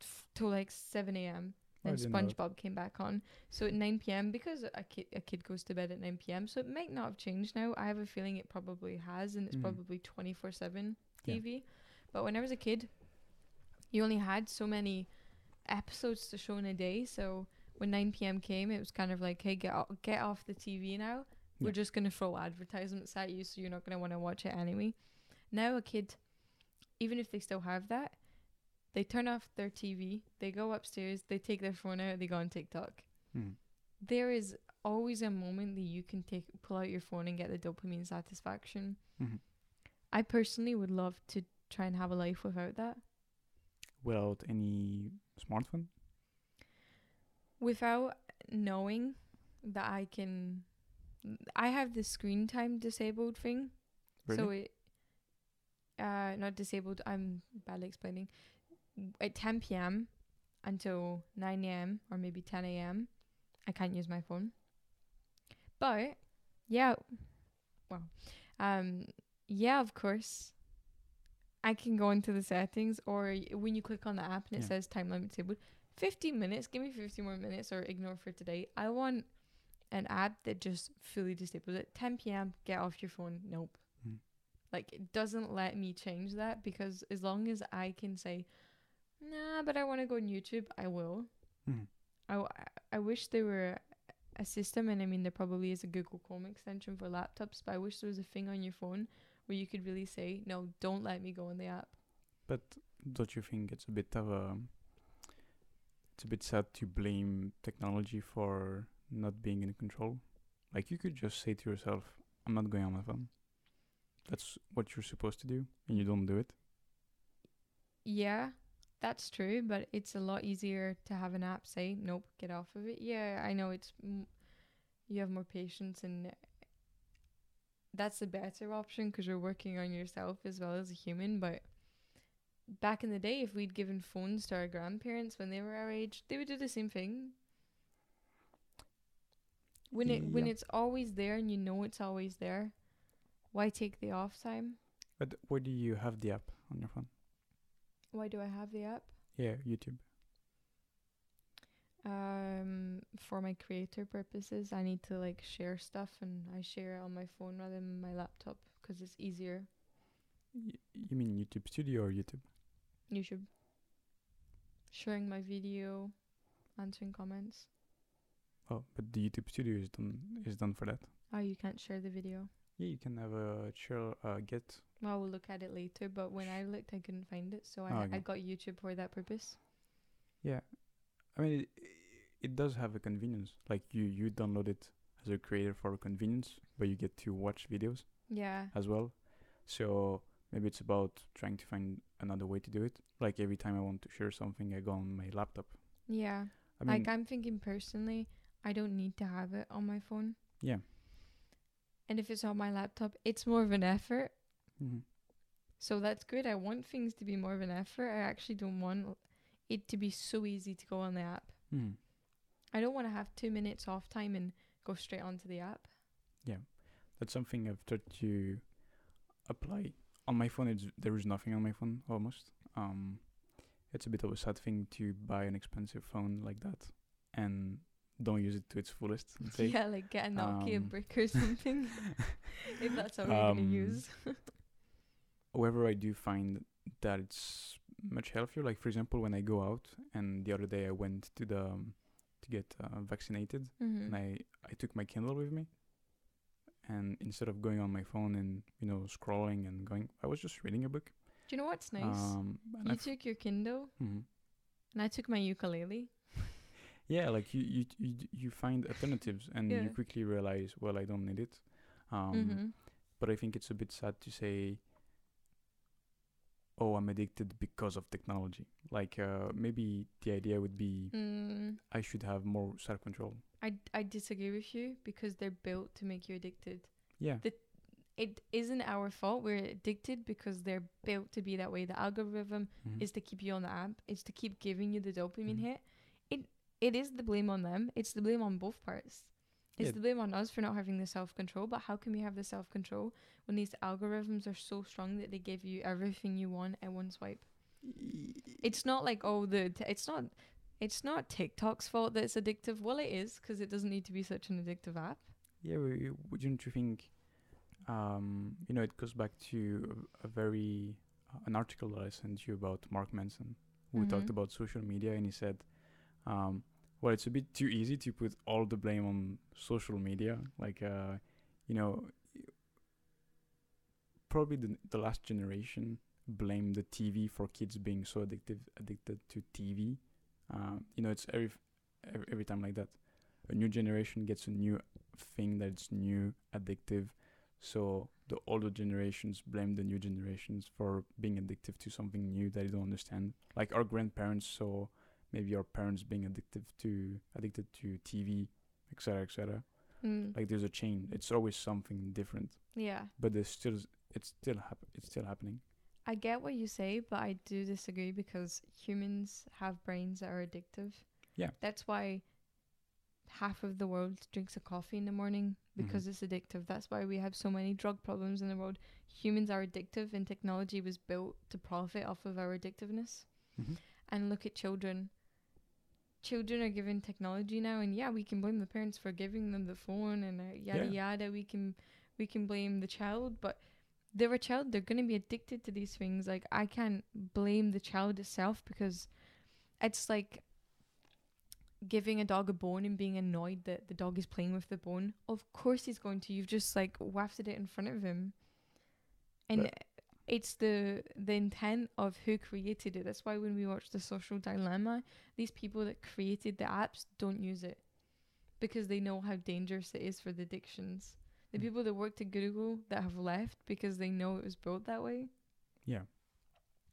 f- till like 7 a.m I then know. SpongeBob came back on. So at 9 p.m. because a kid a kid goes to bed at 9 p.m. So it might not have changed now. I have a feeling it probably has, and it's Mhm. probably 24/7 Yeah. TV. But when I was a kid, you only had so many episodes to show in a day. So when 9 p.m. came, it was kind of like, hey, get o- get off the TV now. We're just gonna throw advertisements at you, so you're not gonna want to watch it anyway. Now a kid, even if they still have that, they turn off their TV, they go upstairs, they take their phone out, they go on TikTok. Mhm. There is always a moment that you can take pull out your phone and get the dopamine satisfaction. Mhm. I personally would love to try and have a life without that. Without any smartphone. Without knowing that I can I have the screen time disabled thing. Really? So it uh not disabled, I'm badly explaining. At 10 p.m. until 9 a.m. or maybe 10 a.m. I can't use my phone. But Yeah. Well, Um. Yeah. Of course. I can go into the settings, or when you click on the app and it Yeah. says time limit disabled, 15 minutes. Give me 50 more minutes, or ignore for today. I want an app that just fully disables it. 10 p.m. Get off your phone. Nope. Mm. Like it doesn't let me change that because as long as I can say, nah, but I want to go on YouTube, I will. Mhm. I, w- I wish there were a system, and I mean, there probably is a Google Chrome extension for laptops, but I wish there was a thing on your phone where you could really say, no, don't let me go on the app. But don't you think it's a bit of a it's a bit sad to blame technology for not being in control? Like you could just say to yourself, I'm not going on my phone. That's what you're supposed to do and you don't do it. Yeah, that's true, but it's a lot easier to have an app say, nope, get off of it. Yeah, I know it's, m- you have more patience and that's the better option because you're working on yourself as well as a human. But back in the day, if we'd given phones to our grandparents when they were our age, they would do the same thing. When it when it's always there and you know it's always there, why take the off time? But where do you have the app on your phone? Why do I have the app? Yeah, YouTube. Um, for my creator purposes, I need to like share stuff, and I share it on my phone rather than my laptop because it's easier. Y- you mean YouTube Studio or YouTube? YouTube. Sharing my video, answering comments. Oh, but the YouTube Studio is done is done for that. Oh, you can't share the video. Yeah, you can have a share uh, get. Well, we'll look at it later. But when I looked, I couldn't find it, so I Oh, I okay. got YouTube for that purpose. I mean it, it does have a convenience. Like you you download it as a creator for convenience, but you get to watch videos Yeah. as well. So maybe it's about trying to find another way to do it. Like every time I want to share something, I go on my laptop. Yeah. I mean, like I'm thinking personally, I don't need to have it on my phone. yeah. And if it's on my laptop, it's more of an effort. hmm So that's good. I want things to be more of an effort. I actually don't want it to be so easy to go on the app. hmm I don't want to have two minutes off time and go straight onto the app. Yeah, that's something I've tried to apply on my phone. It's there is nothing on my phone almost. Um, it's a bit of a sad thing to buy an expensive phone like that and don't use it to its fullest. Yeah, like get a Nokia Um, brick or something. if that's all you're gonna Um, use. However, I do find that it's much healthier. Like for example, when I go out, and the other day I went to the um, to get uh, vaccinated, hmm and I I took my Kindle with me, and instead of going on my phone and you know scrolling and going, I was just reading a book. Do you know what's nice? Um, you I f- took your Kindle, mhm. and I took my ukulele. Yeah, like you you you, you find alternatives, and Yeah. you quickly realize, well, I don't need it. Um, hmm but I think it's a bit sad to say, oh, I'm addicted because of technology. Like uh, maybe the idea would be Mm, I should have more self control. I I disagree with you because they're built to make you addicted. Yeah. The- It isn't our fault. We're addicted because they're built to be that way. The algorithm Mhm. is to keep you on the app. It's to keep giving you the dopamine Mhm. hit. It it is the blame on them. It's the blame on both parts. It's Yeah. the blame on us for not having the self control. But how can we have the self control when these algorithms are so strong that they give you everything you want at one swipe? It's not like oh the t- it's not it's not TikTok's fault that it's addictive. Well, it is because it doesn't need to be such an addictive app. Yeah, w- w- wouldn't you think? Um, you know, it goes back to a, a very uh, an article that I sent you about Mark Manson, who talked Mhm. about social media, and he said, um, "Well, it's a bit too easy to put all the blame on social media. Like, uh, you know, probably the the last generation blamed the TV for kids being so addictive addicted to TV. Um, you know, it's every, every every time like that. A new generation gets a new thing that's new, addictive. So the older generations blame the new generations for being addictive to something new that they don't understand. Like our grandparents saw maybe your parents being addictive to addicted to TV, etc., etc. Mm. Like there's a chain. It's always something different, yeah, but there's still it's still hap- it's still happening. I get what you say, but I do disagree because humans have brains that are addictive. Yeah. That's why half of the world drinks a coffee in the morning because it's addictive. That's why we have so many drug problems in the world. Humans are addictive, and technology was built to profit off of our addictiveness. Mhm. And look at children. Children are given technology now, and yeah, we can blame the parents for giving them the phone and uh, yada Yeah. yada. We can we can blame the child, but they're a child. They're gonna be addicted to these things. Like I can't blame the child itself because it's like giving a dog a bone and being annoyed that the dog is playing with the bone. Of course he's going to. You've just like wafted it in front of him. And But- it's the the intent of who created it. That's why when we watch the social dilemma, these people that created the apps don't use it because they know how dangerous it is for the addictions. The Mm. people that worked at Google that have left because they know it was built that way. Yeah.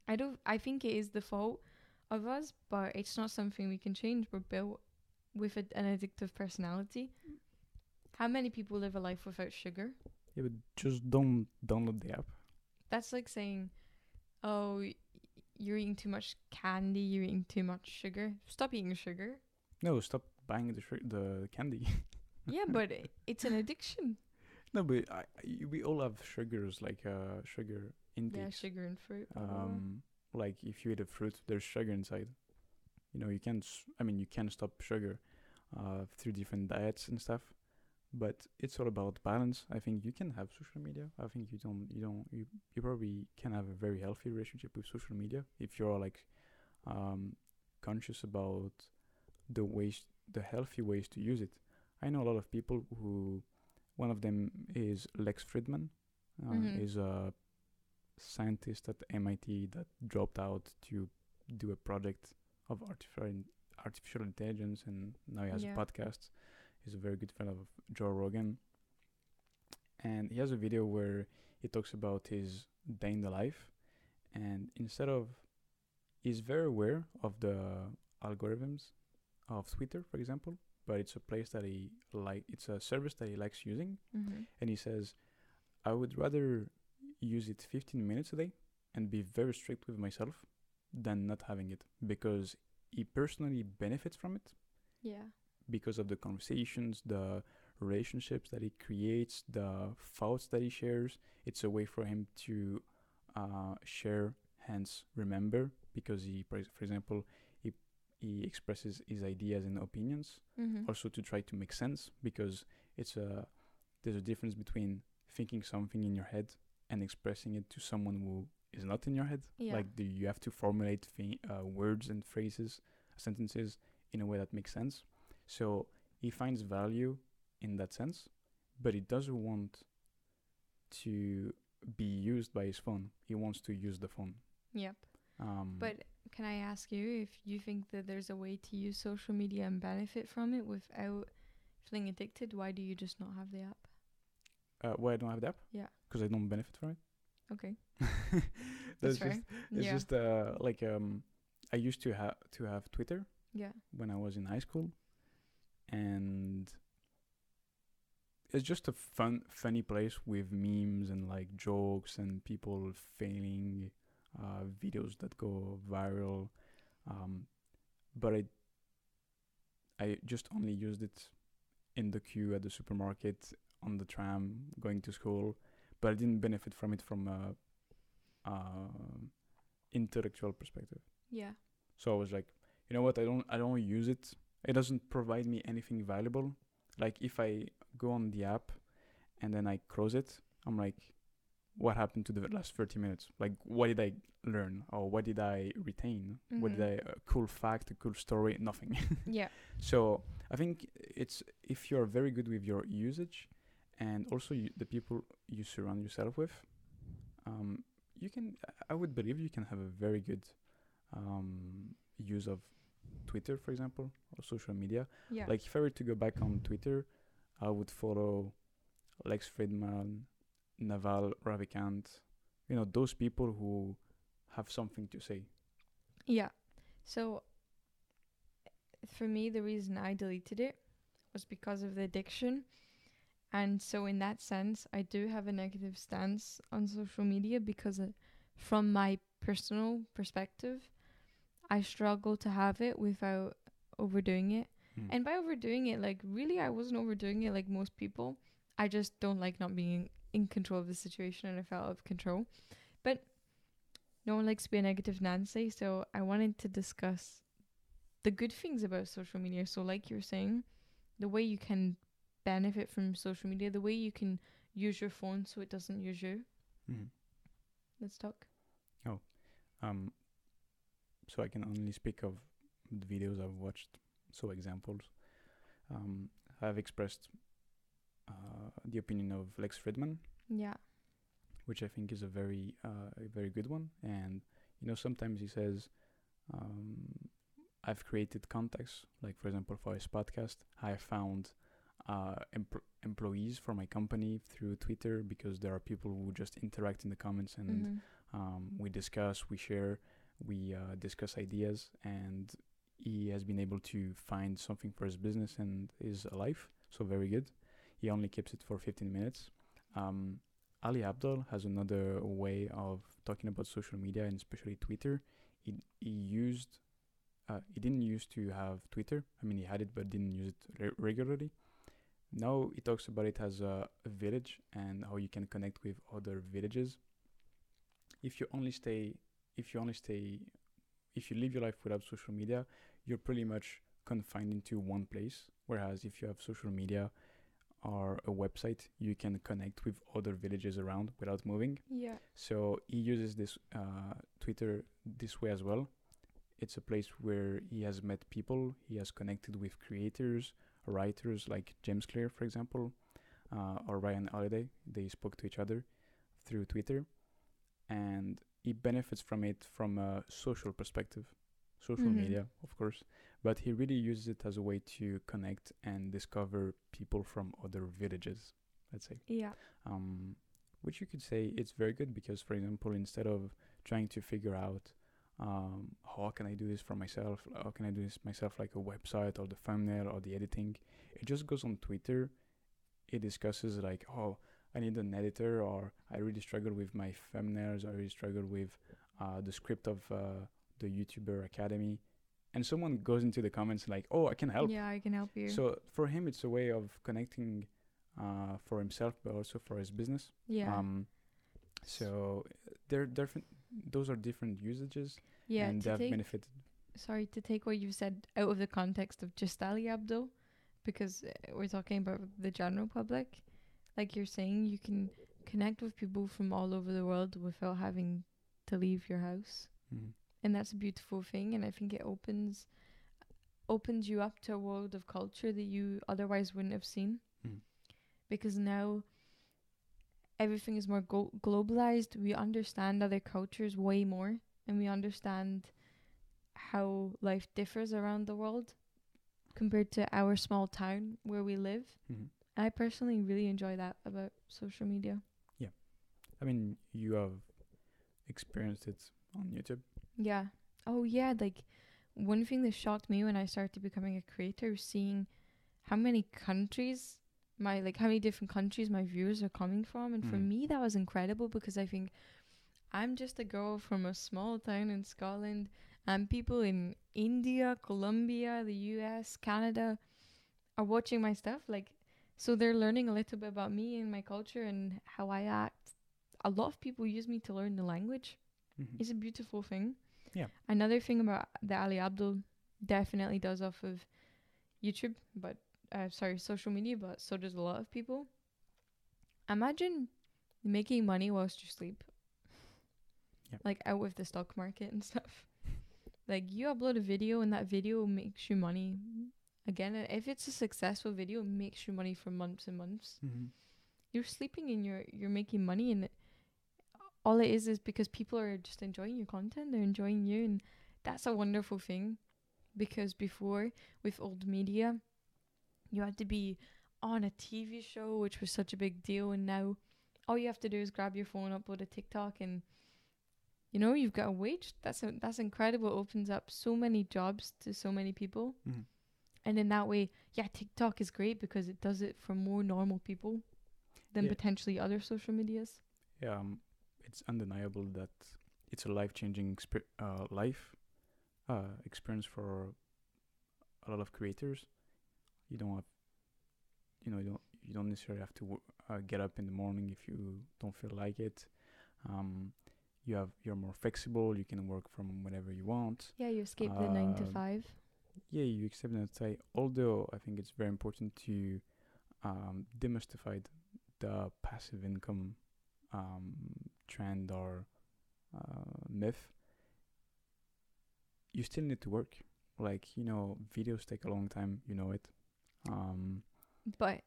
I don't. I think it is the fault of us, but it's not something we can change. We're built with a, an addictive personality. How many people live a life without sugar? Yeah, but just don't download the app. That's like saying, "Oh, you're eating too much candy. You're eating too much sugar. Stop eating sugar." No, stop buying the sug- the candy. yeah, but it's an addiction. no, but I, I, we all have sugars like uh sugar intake. Yeah, sugar and fruit. blah. um like if you eat a fruit there's sugar inside you know you can't I mean you can stop sugar uh through different diets and stuff but it's all about balance i think you can have social media i think you don't you don't you, you probably can have a very healthy relationship with social media if you're like um conscious about the ways the healthy ways to use it i know a lot of people who one of them is lex fridman uh, Mhm. is a scientist at MIT that dropped out to do a project of artificial artificial intelligence, and now he has Yeah. a podcast. He's a very good friend of Joe Rogan, and he has a video where he talks about his day in the life, and instead of he's very aware of the algorithms of Twitter, for example, but it's a place that he like it's a service that he likes using Mhm. and he says, I would rather use it 15 minutes a day and be very strict with myself than not having it because he personally benefits from it Yeah. Because of the conversations, the relationships that he creates, the thoughts that he shares. It's a way for him to uh, share, hence remember, because he, for example, he he expresses his ideas and opinions Mhm. also to try to make sense because it's a there's a difference between thinking something in your head and expressing it to someone who is not in your head Yeah. like do you have to formulate thi- uh, words and phrases sentences in a way that makes sense so he finds value in that sense but he doesn't want to be used by his phone he wants to use the phone Yep. um But can I ask you if you think that there's a way to use social media and benefit from it without feeling addicted? Why do you just not have the app? uh, why i don't have the app Yeah. because i don't benefit from it Okay. That's That's just fair. It's yeah. just uh like um I used to have to have Twitter yeah. when I was in high school and it's just a fun funny place with memes and like jokes and people failing uh videos that go viral um but I I just only used it in the queue at the supermarket on the tram going to school but I didn't benefit from it from a uh, intellectual perspective. Yeah. So I was like, you know what? I don't I don't use it. It doesn't provide me anything valuable. Like if I go on the app and then I close it, I'm like, what happened to the last 30 minutes? Like what did I learn or what did I retain? What did Mhm. I a cool fact, a cool story? Nothing. Yeah. So I think it's if you're very good with your usage, and also you, the people you surround yourself with, um, you can. I would believe you can have a very good um, use of Twitter, for example, or social media. Yeah. Like if I were to go back on Twitter, I would follow Lex Fridman, Naval Ravikant, you know, those people who have something to say. Yeah. So for me, the reason I deleted it was because of the addiction. And so, in that sense, I do have a negative stance on social media because, uh, from my personal perspective, I struggle to have it without overdoing it. Mm. And by overdoing it, like really, I wasn't overdoing it like most people. I just don't like not being in control of the situation, and I felt out of control. But no one likes to be a negative Nancy, so I wanted to discuss the good things about social media. So, like you're saying, the way you can benefit from social media, the way you can use your phone so it doesn't use you. Mhm. Let's talk. Oh, um, so I can only speak of the videos I've watched. So examples. Um, I've expressed uh, the opinion of Lex Fridman, Yeah. which I think is a very, uh, a very good one. And you know, sometimes he says, um, "I've created contacts. Like for example, for his podcast, I found uh, empl- employees for my company through Twitter because there are people who just interact in the comments and." Mhm. um, we discuss, we share, we uh, discuss ideas, and he has been able to find something for his business and his life. So very good. He only keeps it for 15 minutes. Um, Ali Abdaal has another way of talking about social media and especially Twitter. He he used, uh, he didn't used to have Twitter. I mean, he had it but didn't use it re- regularly. Now he talks about it as a village and how you can connect with other villages if you only stay if you only stay if you live your life without social media you're pretty much confined into one place. Whereas if you have social media or a website you can connect with other villages around without moving. Yeah. so he uses this uh, twitter this way as well. It's a place where he has met people he has connected with creators writers like james clear for example uh, or ryan holiday. They spoke to each other through twitter. And he benefits from it from a social perspective social Mhm. media of course but he really uses it as a way to connect and discover people from other villages let's say Yeah. um, which you could say it's very good because for example instead of trying to figure out um, how can i do this for myself how can i do this myself like a website or the thumbnail or the editing it just goes on twitter it discusses like oh i need an editor or i really struggle with my thumbnails i really struggle with uh, the script of uh, the youtuber academy and someone goes into the comments like oh i can help Yeah, I can help you. so for him it's a way of connecting uh, for himself but also for his business yeah. um, so they're different. Those are different usages, yeah. and they've take, benefited. sorry to take what you said out of the context of just Ali Abdaal, because uh, we're talking about the general public. Like you're saying, you can connect with people from all over the world without having to leave your house, Mhm. and that's a beautiful thing. And I think it opens opens you up to a world of culture that you otherwise wouldn't have seen, Mhm. because now everything is more go- globalized. We understand other cultures way more, and we understand how life differs around the world compared to our small town where we live. Mhm. I personally really enjoy that about social media. Yeah. I mean, you have experienced it on YouTube. Yeah. Oh yeah, like one thing that shocked me when I started becoming a creator was seeing how many countries my like how many different countries my viewers are coming from and for Mm. me that was incredible because I think I'm just a girl from a small town in Scotland and people in India, Colombia, the US, Canada are watching my stuff like so they're learning a little bit about me and my culture and how I act. A lot of people use me to learn the language Mhm. it's a beautiful thing. Yeah. Another thing about the Ali Abdaal definitely does off of YouTube, but uh, sorry, social media, but so does a lot of people. Imagine making money whilst you sleep. Yeah. Like out with the stock market and stuff. like you upload a video and that video makes you money. Again, if it's a successful video, it makes you money for months and months. Mhm. you're sleeping and you're you're making money and all it is is because people are just enjoying your content they're enjoying you and that's a wonderful thing. Because before with old media you had to be on a TV show which was such a big deal and now all you have to do is grab your phone upload a TikTok and you know you've got a wage. That's a, that's incredible. It opens up so many jobs to so many people. Mhm. And in that way yeah TikTok is great because it does it for more normal people than Yeah. potentially other social medias. Yeah, um, it's undeniable that it's a life-changing exper- uh, life uh, experience for a lot of creators. you don't have, you know, you don't you don't necessarily have to wo- uh, get up in the morning if you don't feel like it. Um, you have you're more flexible. You can work from whenever you want. Yeah, you escape the nine to Um, five. Yeah, you accept that. Say, although I think it's very important to um, demystify the passive income um, trend or uh, myth. You still need to work. Like you know, videos take a long time. You know it. Um, But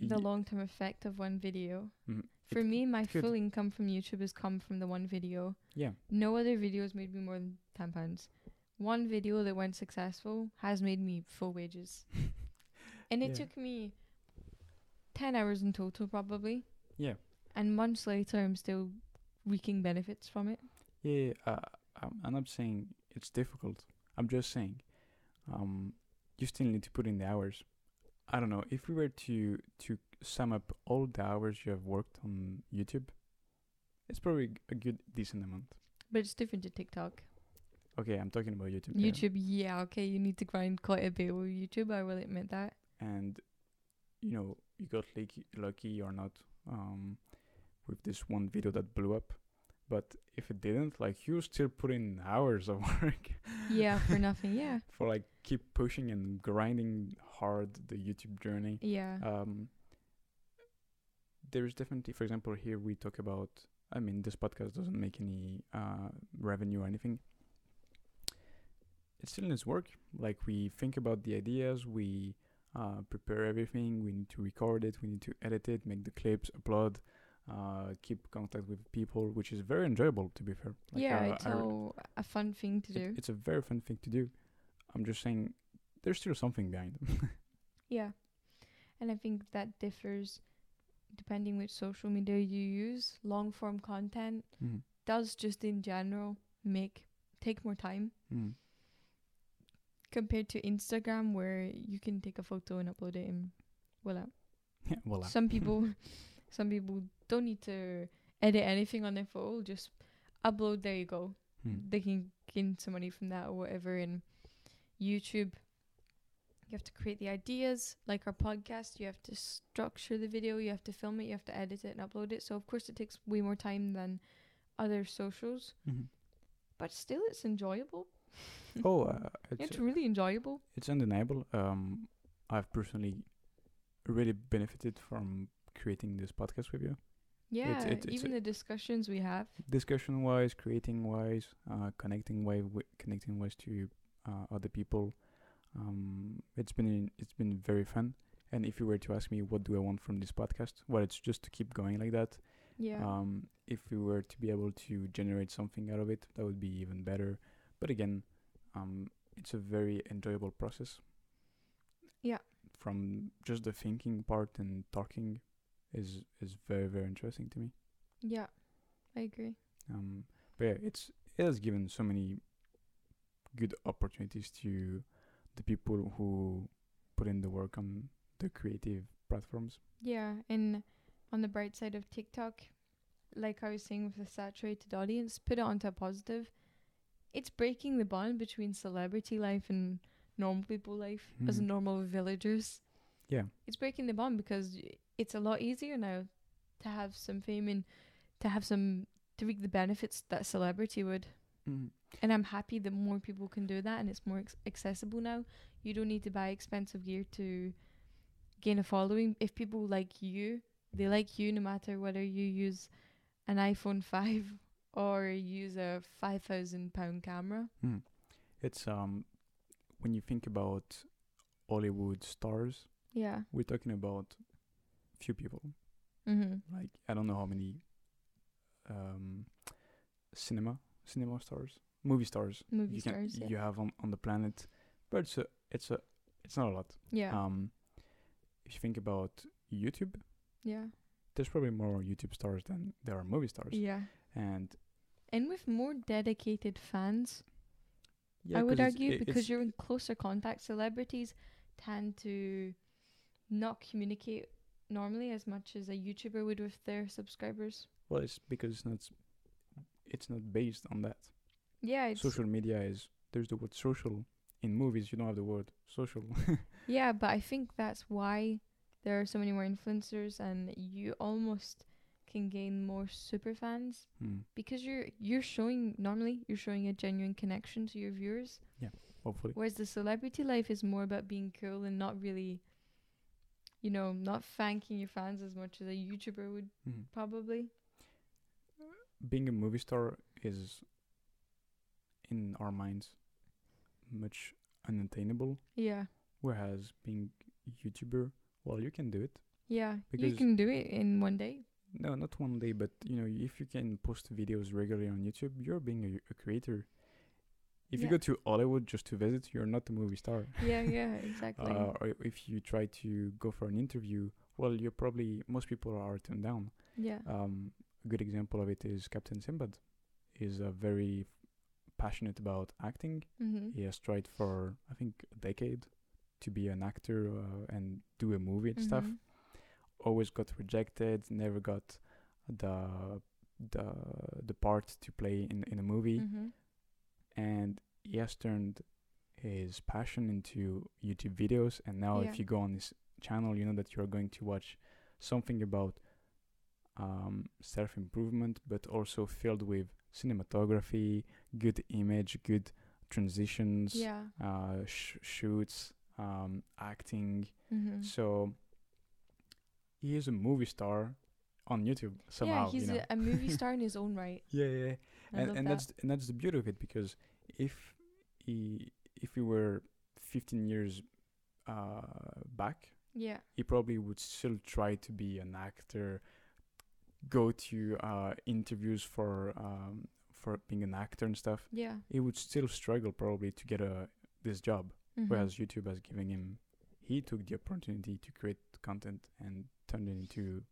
the long term effect of one video. mhm, For me, my could- full income from YouTube has come from the one video. yeah, No other videos made me more than ten pounds. One video that went successful has made me full wages. and it Yeah. took me ten hours in total probably. yeah. And months later I'm still reaping benefits from it. Yeah, uh, I'm, I'm not saying it's difficult. I'm just saying, um, you still need to put in the hours. I don't know if we were to to sum up all the hours you have worked on YouTube, it's probably a good decent amount. But it's different to TikTok. Okay, I'm talking about YouTube. YouTube, yeah, okay, you need to grind quite a bit with YouTube, I will admit that. and you know you got lucky, lucky or not um, with this one video that blew up. But if it didn't, like you still put in hours of work. Yeah, for nothing, yeah. for like keep pushing and grinding hard the YouTube journey. Yeah. Um, there's definitely, for example, here we talk about. I mean, this podcast doesn't make any uh, revenue or anything. Still needs work. Like we think about the ideas, we uh, prepare everything. We need to record it. We need to edit it, make the clips, upload, uh, keep contact with people, which is very enjoyable. To be fair, Like, yeah, uh, it's all a fun thing to it- do. it's a very fun thing to do. I'm just saying, there's still something behind. Them. yeah. And I think that differs depending which social media you use. Long form content mm. does just in general make take more time Mm. Compared to Instagram where you can take a photo and upload it and voila. Yeah, voila. Some people some people don't need to edit anything on their photo, just upload there you go. Mm. They can gain some money from that or whatever and YouTube you have to create the ideas like our podcast you have to structure the video you have to film it you have to edit it and upload it so of course it takes way more time than other socials Mhm. but still it's enjoyable Oh, uh, it's it's really enjoyable it's undeniable. Um, I've personally really benefited from creating this podcast with you. yeah even the discussions we have Discussion wise, creating wise, uh, connecting way, wi- connecting wise to uh, other people. Um, it's been it's been very fun. And if you were to ask me what do I want from this podcast, well, it's just to keep going like that. yeah Um, if we were to be able to generate something out of it, that would be even better. But again, um, it's a very enjoyable process. Yeah. From just the thinking part and talking is is very very interesting to me. yeah i agree Um, but yeah, it's it has given so many good opportunities to the people who put in the work on the creative platforms. Yeah, and on the bright side of TikTok, like I was saying with the saturated audience, put it onto a positive. It's breaking the bond between celebrity life and normal people life as Mhm. normal villagers. Yeah. It's breaking the bond because it's a lot easier now to have some fame and to have some to reap the benefits that celebrity would. Mm. And I'm happy that more people can do that and it's more ex- accessible now. You don't need to buy expensive gear to gain a following. If people like you, they like you no matter whether you use an iPhone 5 or use a 5,000 pound camera. Mm. It's um when you think about Hollywood stars, Yeah. we're talking about few people. Mhm. Like I don't know how many um cinema cinema stars, movie stars Movie you can stars. Yeah. you have on, on the planet, but it's a it's a it's not a lot. yeah. Um, if you think about YouTube, yeah. there's probably more YouTube stars than there are movie stars. Yeah. And And with more dedicated fans, yeah, I would 'cause it's- argue i- because it's- you're in closer contact. Celebrities tend to not communicate normally as much as a YouTuber would with their subscribers. well, it's because it's not it's not based on that. Yeah, it's social media is there's the word social in movies you don't have the word social. Yeah, but I think that's why there are so many more influencers and you almost can gain more super fans Hmm. because you're you're showing normally you're showing a genuine connection to your viewers Yeah, Hopefully. whereas the celebrity life is more about being cool and not really you know not thanking your fans as much as a youtuber would Mhm. probably Being a movie star is, in our minds, much unattainable. yeah Whereas being YouTuber, well, you can do it. yeah you can do it in one day No, not one day, but you know, if you can post videos regularly on YouTube, you're being a, a creator. If you go to Hollywood just to visit, you're not a movie star. yeah yeah exactly Uh, or if you try to go for an interview, well, you're probably most people are turned down. yeah Um, a good example of it is Captain Sinbad. He's a very passionate about acting. mm-hmm. He has tried for I think a decade to be an actor uh, and do a movie and stuff. Always got rejected. Never got the the the part to play in in a movie. Mhm. And he has turned his passion into YouTube videos. And now, Yeah. if you go on his channel, you know that you're going to watch something about um, self improvement, but also filled with cinematography, good image, good transitions, yeah uh, sh- shoots, um, acting. mm-hmm. So he is a movie star on YouTube somehow. yeah he's you know? a, a movie star in his own right yeah, yeah. I and and that. that's and that's the beauty of it because if he if he were 15 years uh, back, yeah he probably would still try to be an actor, go to uh, interviews for um, for being an actor and stuff. yeah He would still struggle probably to get a this job, Mhm. whereas YouTube has given him. He took the opportunity to create content and turn it into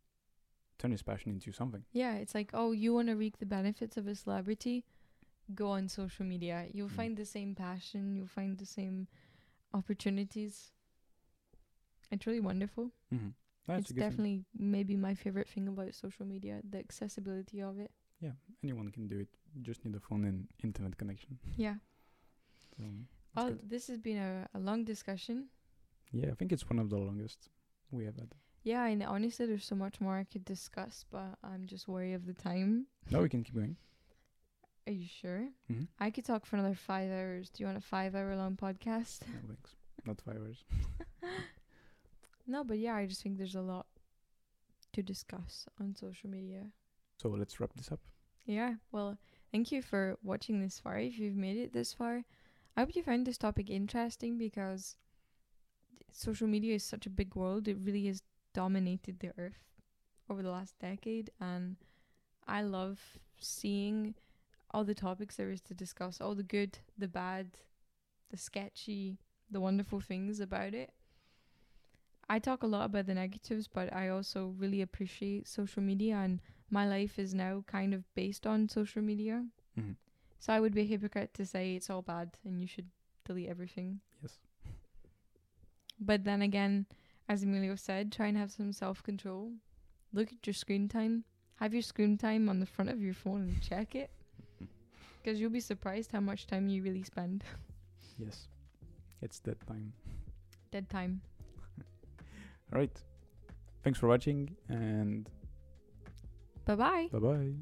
turn his passion into something. Yeah, it's like, oh, you want to reap the benefits of a celebrity? Go on social media. You'll Mm. find the same passion. You'll find the same opportunities. It's really wonderful. Mm-hmm. That's it's good thing. definitely maybe my favorite thing about social media, the accessibility of it. Yeah, anyone can do it. You just need a phone and internet connection. Yeah. So Well, good. this has been a, a long discussion. Yeah, I think it's one of the longest we have had. Yeah, and honestly, there's so much more I could discuss, but I'm just wary of the time. No, we can keep going. Are you sure? Mm-hmm. I could talk for another five hours. Do you want a five hour long podcast? No thanks. Not five hours. No, but yeah, I just think there's a lot to discuss on social media. So let's wrap this up. Yeah, well, thank you for watching this far. If you've made it this far, I hope you find this topic interesting because social media is such a big world. It really has dominated the earth over the last decade, and I love seeing all the topics there is to discuss all the good, the bad, the sketchy, the wonderful things about it. I talk a lot about the negatives, but I also really appreciate social media and my life is now kind of based on social media. Mm-hmm. So I would be a hypocrite to say it's all bad and you should delete everything. Yes. But then again, as Emilio said, try and have some self control. Look at your screen time. Have your screen time on the front of your phone and check it. Because you'll be surprised how much time you really spend. Yes. It's dead time. Dead time. All right. Thanks for watching and Bye bye. bye bye.